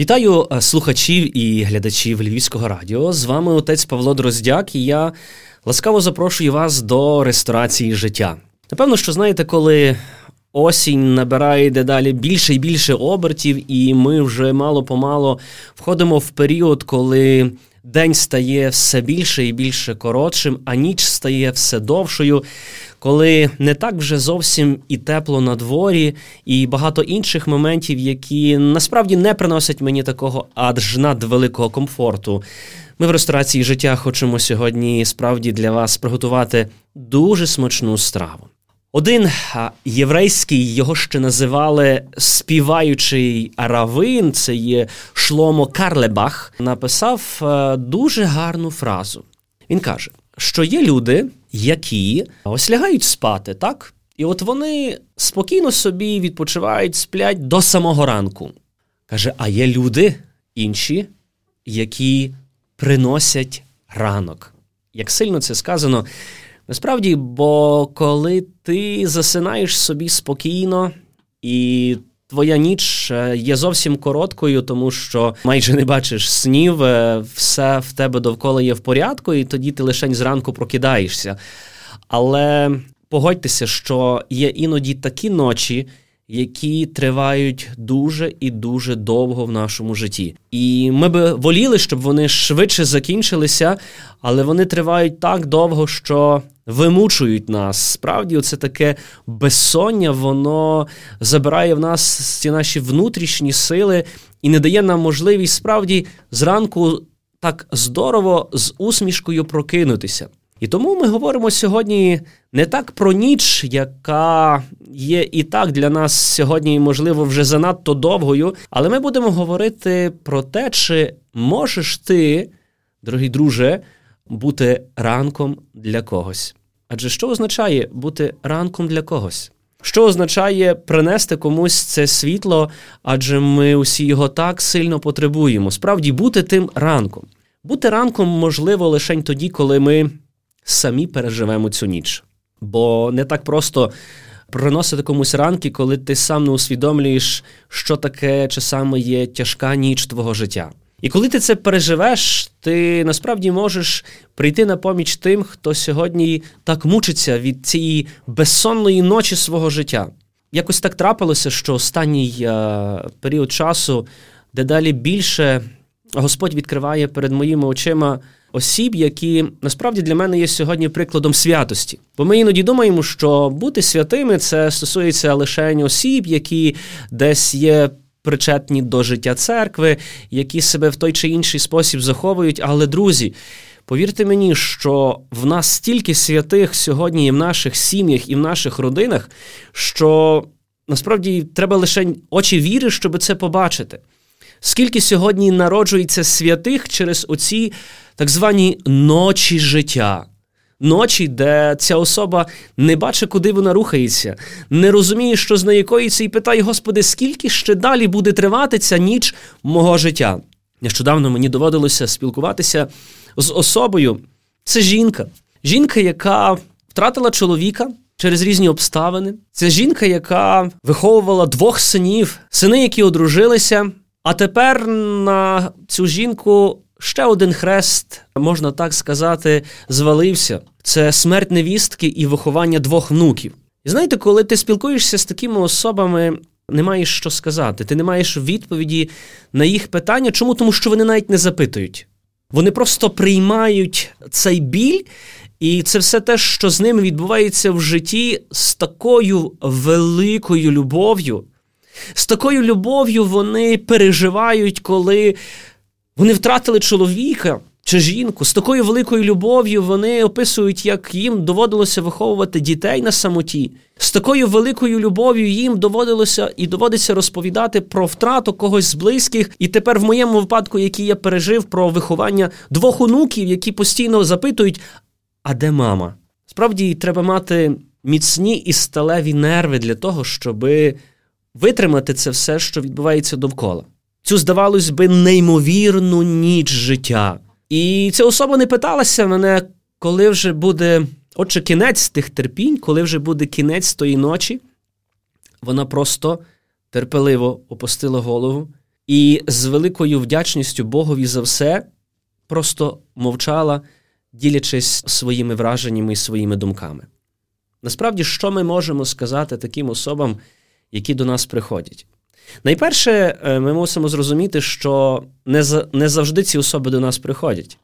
Вітаю е, слухачів і глядачів Львівського радіо. З вами отець Павло Дроздяк, і я ласкаво запрошую вас до ресторації життя. Напевно, що знаєте, коли осінь набирає дедалі більше і більше обертів, і ми вже мало помало входимо в період, коли день стає все більше і більше коротшим, а ніч стає все довшою, коли не так вже зовсім і тепло на дворі, і багато інших моментів, які насправді не приносять мені такого аж надвеликого комфорту. Ми в ресторації життя хочемо сьогодні справді для вас приготувати дуже смачну страву. Один єврейський його ще називали співаючий равин, це є Шломо Карлебах, написав е, дуже гарну фразу. Він каже, що є люди, які ось лягають спати, так? І от вони спокійно собі відпочивають, сплять до самого ранку. Каже: а є люди інші, які приносять ранок. Як сильно це сказано, Насправді, бо коли ти засинаєш собі спокійно, і твоя ніч е, є зовсім короткою, тому що майже не бачиш снів, е, все в тебе довкола є в порядку, і тоді ти лише зранку прокидаєшся. Але погодьтеся, що є іноді такі ночі, які тривають дуже і дуже довго в нашому житті. І ми би воліли, щоб вони швидше закінчилися, але вони тривають так довго, що вимучують нас. Справді, це таке безсоння, воно забирає в нас ці наші внутрішні сили і не дає нам можливість справді зранку так здорово з усмішкою прокинутися. І тому ми говоримо сьогодні не так про ніч, яка є і так для нас сьогодні, можливо, вже занадто довгою, але ми будемо говорити про те, чи можеш ти, дорогий друже, бути ранком для когось. Адже що означає бути ранком для когось? Що означає принести комусь це світло, адже ми усі його так сильно потребуємо. Справді бути тим ранком. Бути ранком можливо лише тоді, коли ми самі переживемо цю ніч. Бо не так просто приносити комусь ранки, коли ти сам не усвідомлюєш, що таке часами є тяжка ніч твого життя. І коли ти це переживеш, ти насправді можеш прийти на поміч тим, хто сьогодні так мучиться від цієї безсонної ночі свого життя. Якось так трапилося, що останній е, період часу дедалі більше Господь відкриває перед моїми очима осіб, які насправді для мене є сьогодні прикладом святості. Бо ми іноді думаємо, що бути святими це стосується лише осіб, які десь є. Причетні до життя церкви, які себе в той чи інший спосіб заховують. Але, друзі, повірте мені, що в нас стільки святих сьогодні і в наших сім'ях, і в наших родинах, що насправді треба лише очі віри, щоб це побачити. Скільки сьогодні народжується святих через оці так звані ночі життя. Ночі, де ця особа не бачить, куди вона рухається, не розуміє, що з нею коїться, і питає, Господи, скільки ще далі буде тривати ця ніч мого життя? Нещодавно мені доводилося спілкуватися з особою. Це жінка. Жінка, яка втратила чоловіка через різні обставини. Це жінка, яка виховувала двох синів, сини, які одружилися. А тепер на цю жінку ще один хрест, можна так сказати, звалився. Це смерть невістки і виховання двох внуків. І знаєте, коли ти спілкуєшся з такими особами, не маєш що сказати. Ти не маєш відповіді на їх питання. Чому? Тому що вони навіть не запитують. Вони просто приймають цей біль, і це все те, що з ними відбувається в житті, з такою великою любов'ю. З такою любов'ю вони переживають, коли вони втратили чоловіка чи жінку. З такою великою любов'ю вони описують, як їм доводилося виховувати дітей на самоті. З такою великою любов'ю їм доводилося і доводиться розповідати про втрату когось з близьких. І тепер, в моєму випадку, який я пережив про виховання двох онуків, які постійно запитують: а де мама? Справді треба мати міцні і сталеві нерви для того, щоби витримати це все, що відбувається довкола. Цю, здавалось би, неймовірну ніч життя. І ця особа не питалася мене, коли вже буде, отже, кінець тих терпінь, коли вже буде кінець тої ночі. Вона просто терпеливо опустила голову і з великою вдячністю Богові за все просто мовчала, ділячись своїми враженнями і своїми думками. Насправді, що ми можемо сказати таким особам, які до нас приходять? Найперше, е, ми мусимо зрозуміти, що не не завжди ці особи до нас приходять.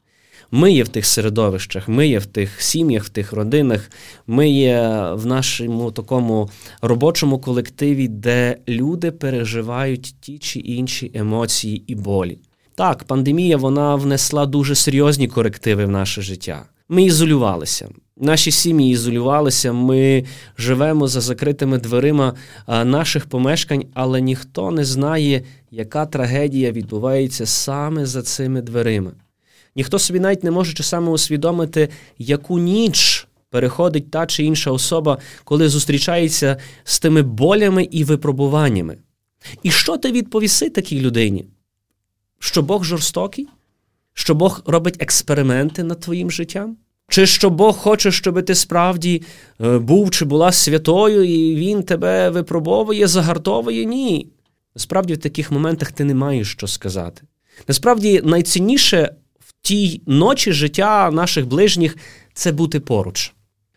Ми є в тих середовищах, ми є в тих сім'ях, в тих родинах, ми є в нашому такому робочому колективі, де люди переживають ті чи інші емоції і болі. Так, пандемія вона внесла дуже серйозні корективи в наше життя. Ми ізолювалися. Наші сім'ї ізолювалися, ми живемо за закритими дверима наших помешкань, але ніхто не знає, яка трагедія відбувається саме за цими дверима. Ніхто собі навіть не може часами усвідомити, яку ніч переходить та чи інша особа, коли зустрічається з тими болями і випробуваннями. І що ти відповіси такій людині? Що Бог жорстокий? Що Бог робить експерименти над твоїм життям? Чи що Бог хоче, щоб ти справді е, був чи була святою, і Він тебе випробовує, загартовує? Ні. Насправді, в таких моментах ти не маєш що сказати. Насправді, найцінніше в тій ночі життя наших ближніх це бути поруч.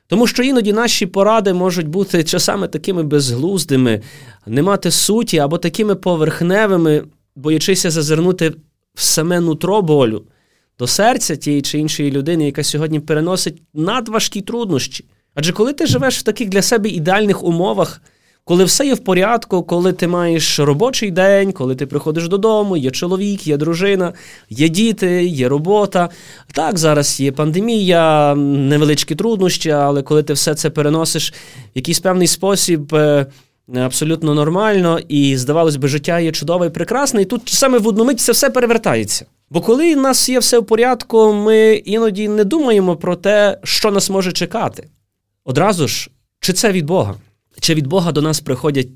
Тому що іноді наші поради можуть бути часами такими безглуздими, не мати суті або такими поверхневими, боячися зазирнути в саме нутро болю до серця тієї чи іншої людини, яка сьогодні переносить надважкі труднощі. Адже коли ти живеш в таких для себе ідеальних умовах, коли все є в порядку, коли ти маєш робочий день, коли ти приходиш додому, є чоловік, є дружина, є діти, є робота. Так, зараз є пандемія, невеличкі труднощі, але коли ти все це переносиш в якийсь певний спосіб. Абсолютно нормально, і, здавалось би, життя є чудове і прекрасне, і тут саме в одну мить це все перевертається. Бо коли в нас є все в порядку, ми іноді не думаємо про те, що нас може чекати. Одразу ж, чи це від Бога? Чи від Бога до нас приходять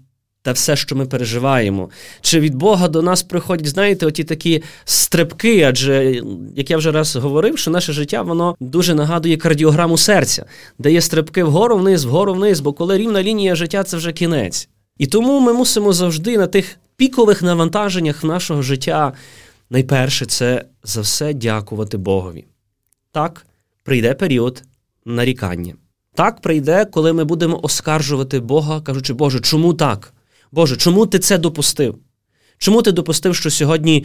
те все, що ми переживаємо? Чи від Бога до нас приходять, знаєте, оті такі стрибки? Адже, як я вже раз говорив, що наше життя воно дуже нагадує кардіограму серця, де є стрибки вгору вниз, вгору вниз, бо коли рівна лінія життя це вже кінець. І тому ми мусимо завжди на тих пікових навантаженнях нашого життя найперше це за все дякувати Богові. Так, прийде період нарікання. Так прийде, коли ми будемо оскаржувати Бога, кажучи, Боже, чому так? Боже, чому ти це допустив? Чому ти допустив, що сьогодні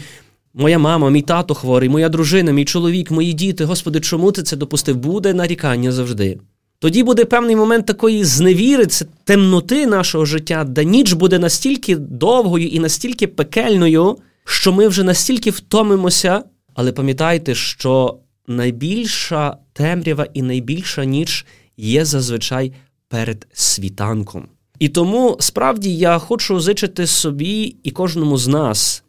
моя мама, мій тато хворий, моя дружина, мій чоловік, мої діти, Господи, чому ти це допустив? Буде нарікання завжди. Тоді буде певний момент такої зневіри, це темноти нашого життя, де ніч буде настільки довгою і настільки пекельною, що ми вже настільки втомимося, але пам'ятайте, що найбільша темрява і найбільша ніч є зазвичай перед світанком. І тому справді я хочу зичити собі і кожному з нас,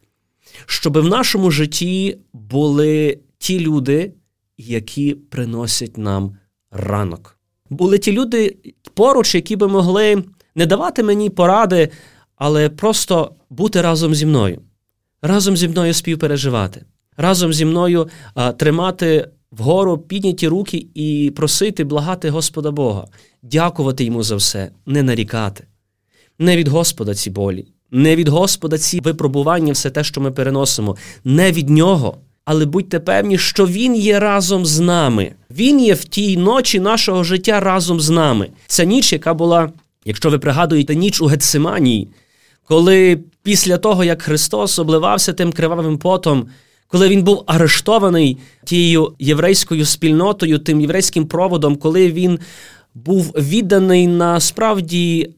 щоб в нашому житті були ті люди, які приносять нам ранок. Були ті люди поруч, які би могли не давати мені поради, але просто бути разом зі мною разом зі мною співпереживати, разом зі мною а, тримати вгору підняті руки і просити, благати Господа Бога, дякувати йому за все, не нарікати. Не від Господа ці болі, не від Господа ці випробування, все те, що ми переносимо, не від нього. Але будьте певні, що Він є разом з нами. Він є в тій ночі нашого життя разом з нами. Ця ніч, яка була, якщо ви пригадуєте, ніч у Гетсиманії, коли після того, як Христос обливався тим кривавим потом, коли він був арештований тією єврейською спільнотою, тим єврейським проводом, коли він був відданий на справді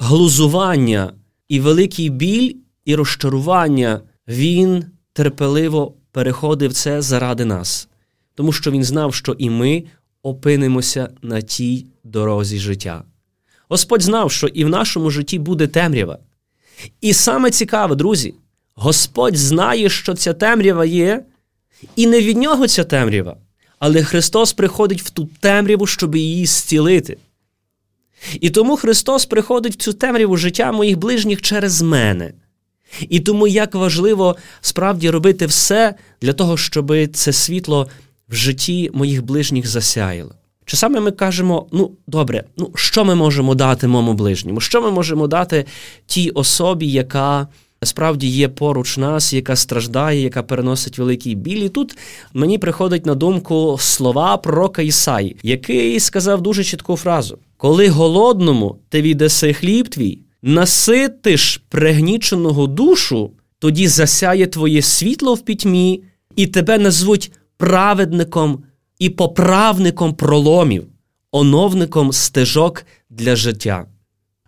глузування і великий біль і розчарування, він терпеливо переходив це заради нас, тому що він знав, що і ми опинимося на тій дорозі життя. Господь знав, що і в нашому житті буде темрява. І саме цікаве, друзі, Господь знає, що ця темрява є, і не від нього ця темрява, але Христос приходить в ту темряву, щоб її зцілити. І тому Христос приходить в цю темряву життя моїх ближніх через мене. І тому як важливо справді робити все для того, щоб це світло в житті моїх ближніх засяяло. Часами ми кажемо: ну добре, ну що ми можемо дати моєму ближньому? Що ми можемо дати тій особі, яка справді є поруч нас, яка страждає, яка переносить великий біль. І тут мені приходить на думку слова пророка Ісаї, який сказав дуже чітку фразу: коли голодному ти віддаси хліб твій, наситиш пригніченого душу, тоді засяє твоє світло в пітьмі, і тебе назвуть праведником і поправником проломів, оновником стежок для життя.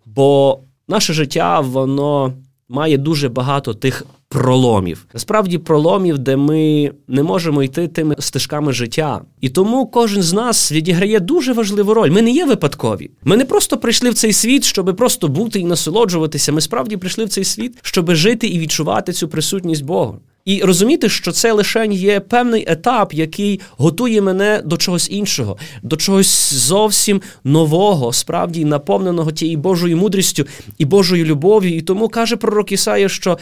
Бо наше життя, воно має дуже багато тих проломів. Насправді, проломів, де ми не можемо йти тими стежками життя. І тому кожен з нас відіграє дуже важливу роль. Ми не є випадкові. Ми не просто прийшли в цей світ, щоб просто бути і насолоджуватися. Ми справді прийшли в цей світ, щоб жити і відчувати цю присутність Бога. І розуміти, що це лише є певний етап, який готує мене до чогось іншого, до чогось зовсім нового, справді наповненого тією Божою мудрістю і Божою любов'ю. І тому каже пророк Ісая, що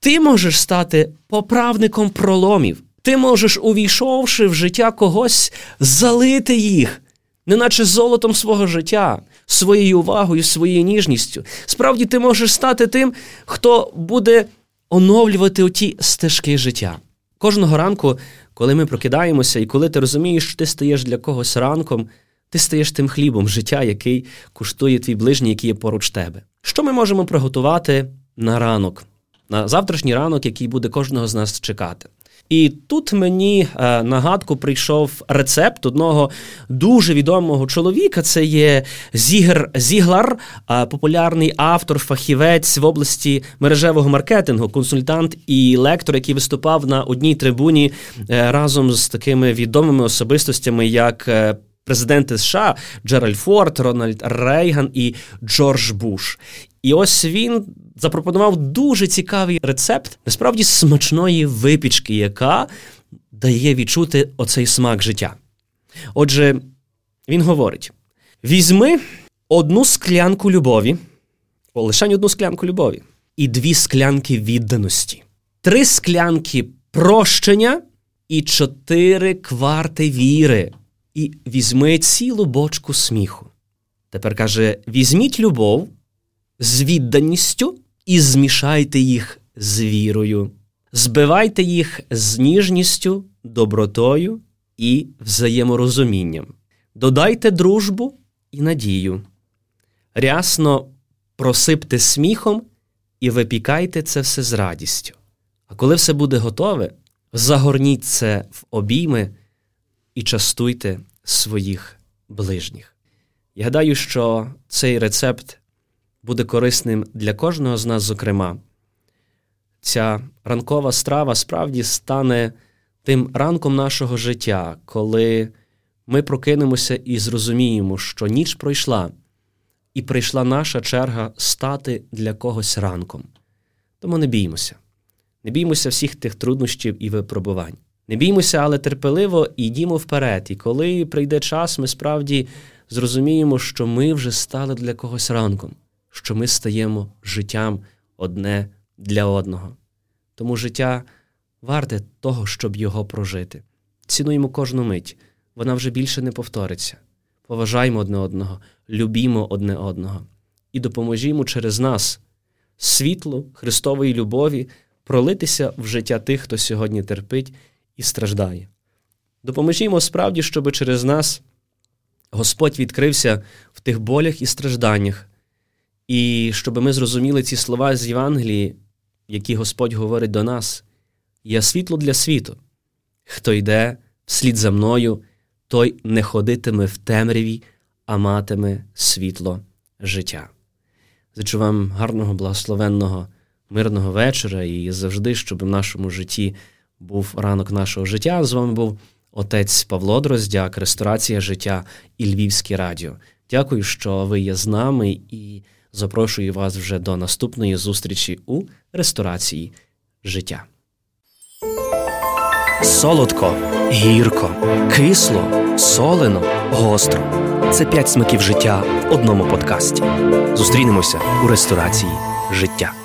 ти можеш стати поправником проломів. Ти можеш, увійшовши в життя когось, залити їх, неначе золотом свого життя, своєю увагою, своєю ніжністю. Справді, ти можеш стати тим, хто буде оновлювати оті стежки життя. Кожного ранку, коли ми прокидаємося, і коли ти розумієш, що ти стаєш для когось ранком, ти стаєш тим хлібом життя, який куштує твій ближній, який є поруч тебе. Що ми можемо приготувати на ранок, на завтрашній ранок, який буде кожного з нас чекати? І тут мені е, нагадку прийшов рецепт одного дуже відомого чоловіка. Це є Зігер Зіглар, е, популярний автор, фахівець в області мережевого маркетингу, консультант і лектор, який виступав на одній трибуні е, разом з такими відомими особистостями, як президенти США Джеральд Форд, Рональд Рейган і Джордж Буш. І ось він запропонував дуже цікавий рецепт, насправді смачної випічки, яка дає відчути оцей смак життя. Отже, він говорить: візьми одну склянку любові, о, лише одну склянку любові, і дві склянки відданості, три склянки прощення і чотири кварти віри і візьми цілу бочку сміху. Тепер каже: візьміть любов з відданістю і змішайте їх з вірою, збивайте їх з ніжністю, добротою і взаєморозумінням. Додайте дружбу і надію. Рясно просипте сміхом і випікайте це все з радістю. А коли все буде готове, загорніть це в обійми і частуйте своїх ближніх. Я гадаю, що цей рецепт буде корисним для кожного з нас, зокрема. Ця ранкова страва справді стане тим ранком нашого життя, коли ми прокинемося і зрозуміємо, що ніч пройшла, і прийшла наша черга стати для когось ранком. Тому не біймося, не біймося всіх тих труднощів і випробувань. Не біймося, але терпеливо йдімо вперед. І коли прийде час, ми справді зрозуміємо, що ми вже стали для когось ранком, що ми стаємо життям одне для одного. Тому життя варте того, щоб його прожити. Цінуємо кожну мить, вона вже більше не повториться. Поважаємо одне одного, любімо одне одного і допоможімо через нас світлу Христової любові пролитися в життя тих, хто сьогодні терпить і страждає. Допоможімо справді, щоб через нас Господь відкрився в тих болях і стражданнях, і щоб ми зрозуміли ці слова з Євангелії, які Господь говорить до нас. Я світло для світу. Хто йде вслід за мною, той не ходитиме в темряві, а матиме світло життя. Зачу вам гарного, благословенного, мирного вечора і завжди, щоб в нашому житті був ранок нашого життя. З вами був отець Павло Дроздяк, Ресторація життя і Львівське радіо. Дякую, що ви є з нами, і запрошую вас вже до наступної зустрічі у ресторації життя. Солодко, гірко, кисло, солено, гостро. Це п'ять смаків життя в одному подкасті. Зустрінемося у ресторації життя.